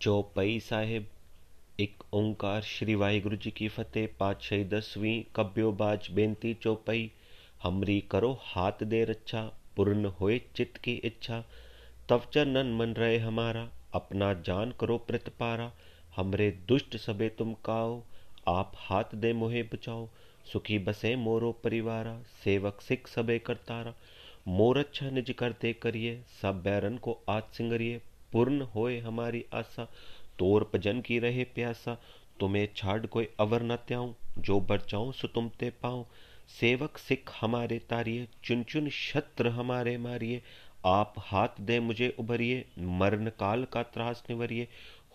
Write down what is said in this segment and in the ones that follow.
चौपाई साहिब, एक ओंकार श्री वाहिगुरु जी की फतेह, पातशाही दसवीं कब्यो बाज बेनती चौपाई हमरी करो हाथ दे रच्छा, पूर्ण होए चित्त की इच्छा। तवचर नन मन रहे हमारा, अपना जान करो प्रतिपारा हमरे दुष्ट सबे तुम काओ, आप हाथ दे मोहे बचाओ। सुखी बसे मोरो परिवारा, सेवक सिख सबे करतारा। मोर अच्छा निज करते करिए, सब बैरन को आज सिंगरिए। पूर्ण होए हमारी आशा। तोर भजन की रहे प्यासा, तुम्हें छाड़ कोई अवर न त्याऊं, जो बचाऊं सो तुम ते पाऊँ। सेवक सिख हमारे तारिये चुन चुन शत्र हमारे मारिए। आप हाथ दे मुझे उभरिए मरण काल का त्रास निवरिए।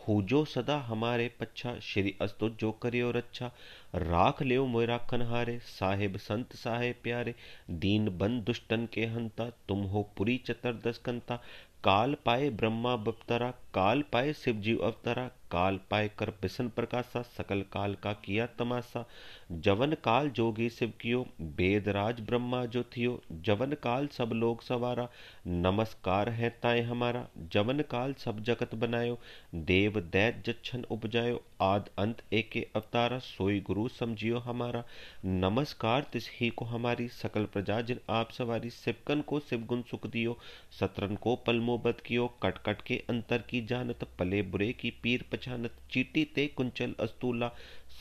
हो जो सदा हमारे पच्छा, श्री अस्तु जो करियो रच्छा। राख लियो मोरा खनहारे साहेब संत साहेब प्यारे। दीन बन दुष्टन के हंता, तुम हो पुरी चतर दस कंता। काल पाए ब्रह्मा बप्तरा काल पाए शिव जीव अवतरा, काल पाए कर बिसन प्रकाशा, सकल काल का किया तमाशा। जवन काल जोगी शिव कियो बेदराज ब्रह्मा जो थियो। जवन काल सब लोग सवारा, नमस्कार है ताए हमारा। जवन काल सब जगत बनायो, देव दैत जच्छन उपजायो। आद अंत एके अवतारा, सोई गुरु समझियो हमारा। नमस्कार तिस ही को हमारी, सकल प्रजा जिन आप सवारी। सिपकन को शिव गुण सुख दियो, सतरन को पलमो बद कियो कट कट के अंतर की जानत पले बुरे की पीर पछानत चीटी ते कुंचल अस्तूला।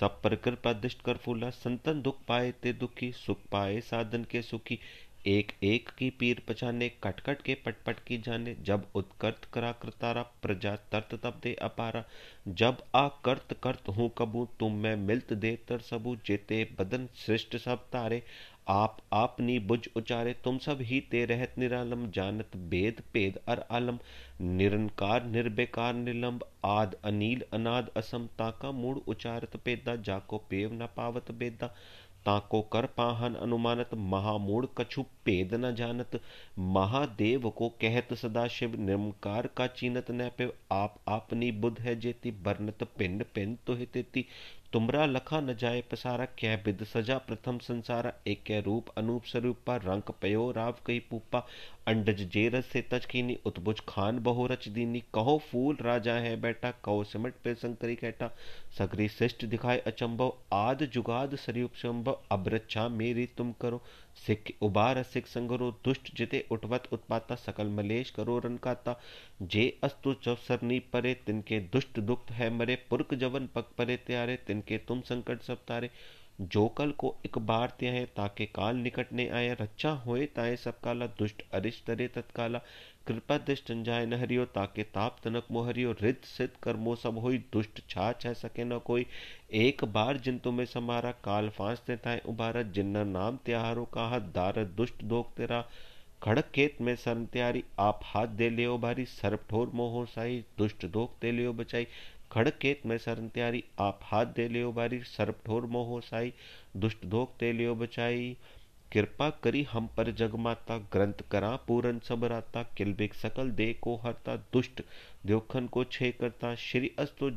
सब पर कृपा दिष्ट कर फूला, संतन दुख पाए ते दुखी, सुख पाए साधन के सुखी। एक एक की पीर पछाने, कटकट कट के पटपट की जाने। जब उत्कर्त करा करतारा प्रजा तर्त तब दे अपारा। जब आ कर्त कर्त हूँ कबू, तुम मैं मिलत दे तर सबू, जेते बदन श्रेष्ठ सब तारे। आप आपनी बुझ उचारे तुम सब ही ते रहत निरालम जानत भेद भेद अर आलम निरंकार निर्बेकार निलंब आद अनील अनाद असम ताका मूड उचारत पेदा जाको पेव न पावत बेदा ताको कर पाहन अनुमानत महामूढ़ कछु भेद न जानत महादेव को कहत सदा शिव निमकार का चीनत न पे आप आपनी बुध है जेती बरनत पिंड पिंड तो हितेती तुमरा लखा न जाए पसारा कै बिद? सजा प्रथम संसारा एक रूप, अनूप स्वरूपा रंक पयो, राव कई पूपा, अंडज जेरस से तचकीनी उत्बुज खान बहु रच दीनी। कहो फूल राजा है बैठा, कहो सिमट पे संकरी कहटा सगरी शिष्ट दिखाए अचंभव, आद जुगाद सरयुप संभव अब रक्षा मेरी तुम करो। सिख उबार सिख संगरो दुष्ट जिते उठवत उत्पाता सकल मलेश करो रन रनकाता जे अस्तु सरनी परे, तिनके दुष्ट दुख है मरे। पुरक जवन पग परे त्यारे, तिनके तुम संकट सब तारे। जो कल को एक बार त्याहे ताके काल निकट ने आए रक्षा होए ताए सब काला, दुष्ट अरिष्ट तरे तत्काला। कृपा दृष्ट जाय न हरियो ताके ताप तनक मोहरियो। रित सिद्ध कर्मो सब होई, दुष्ट छा छह सके न कोई। एक बार जिन तुम्हें समारा काल फांस ते ताए उबारा जिन्ना नाम त्यारो कहा, दार दुष्ट दोग तेरा। खड़क खेत में सरन त्यारी, आप हाथ दे लियो भारी। सर्प ठोर मोहो साई, दुष्ट दोग ते लियो बचाई। खड़क खेत में सरन त्यारी, आप हाथ दे लियो बारी, सर्प ठोर मोहो साई, दुष्ट दोग ते लियो बचाई। कृपा करी हम पर जगमाता ग्रंथ करा पूरन सब राता किलबिक सकल दे को हरता, दुष्ट देवखन को छे करता। श्री अस्तु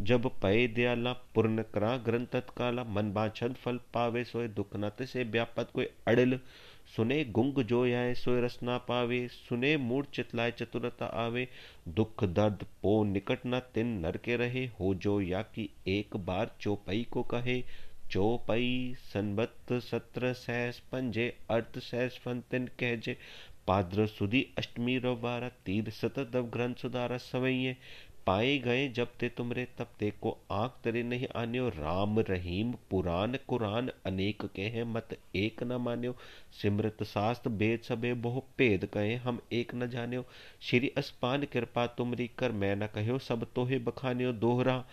जब पय दयाला, पूर्ण करा ग्रंथ तत्काला, मन बाछन फल पावे सोए, दुख नत से व्यापत कोई अड़ल सुने गुंग जो आए सोए रसना पावे। सुने मूड चितलाए चतुरता आवे। दुख दर्द पो निकट न तिन नर के रहे। हो जो या कि एक बार चौपई को कहे। चौपई सनबत सत्र सहस पंजे, अर्थ सहस फंतिन कहजे। पाद्र सुधी अष्टमी रवारा तीर सतत ग्रंथ सुधारा सवैये। पाए गए जब ते तुमरे, तब ते को आँख तरे नहीं आन्यो। राम रहीम, पुराण कुरान अनेक कहे, मत एक न मान्यो। सिमृत शास्त्र बेद सबे बहु भेद कहे, हम एक न जान्यो। श्री अस्पान कृपा तुमरी कर, मैं न कहो सब तोहे बखान्यो दोहरा।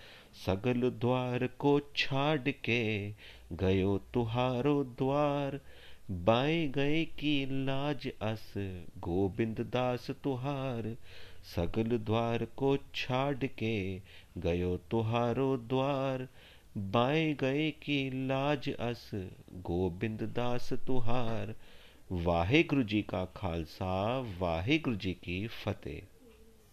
सगल द्वार को छाड़ के गयो तुहारो द्वार। बाए गए की लाज अस, गोविंद दास तुहार। सगल द्वार को छाड़ के गयो तुहारो द्वार। बाए गए की लाज अस गोबिंद दास तुहार। वाहे गुरु जी का खालसा वाहे गुरु जी की फतेह।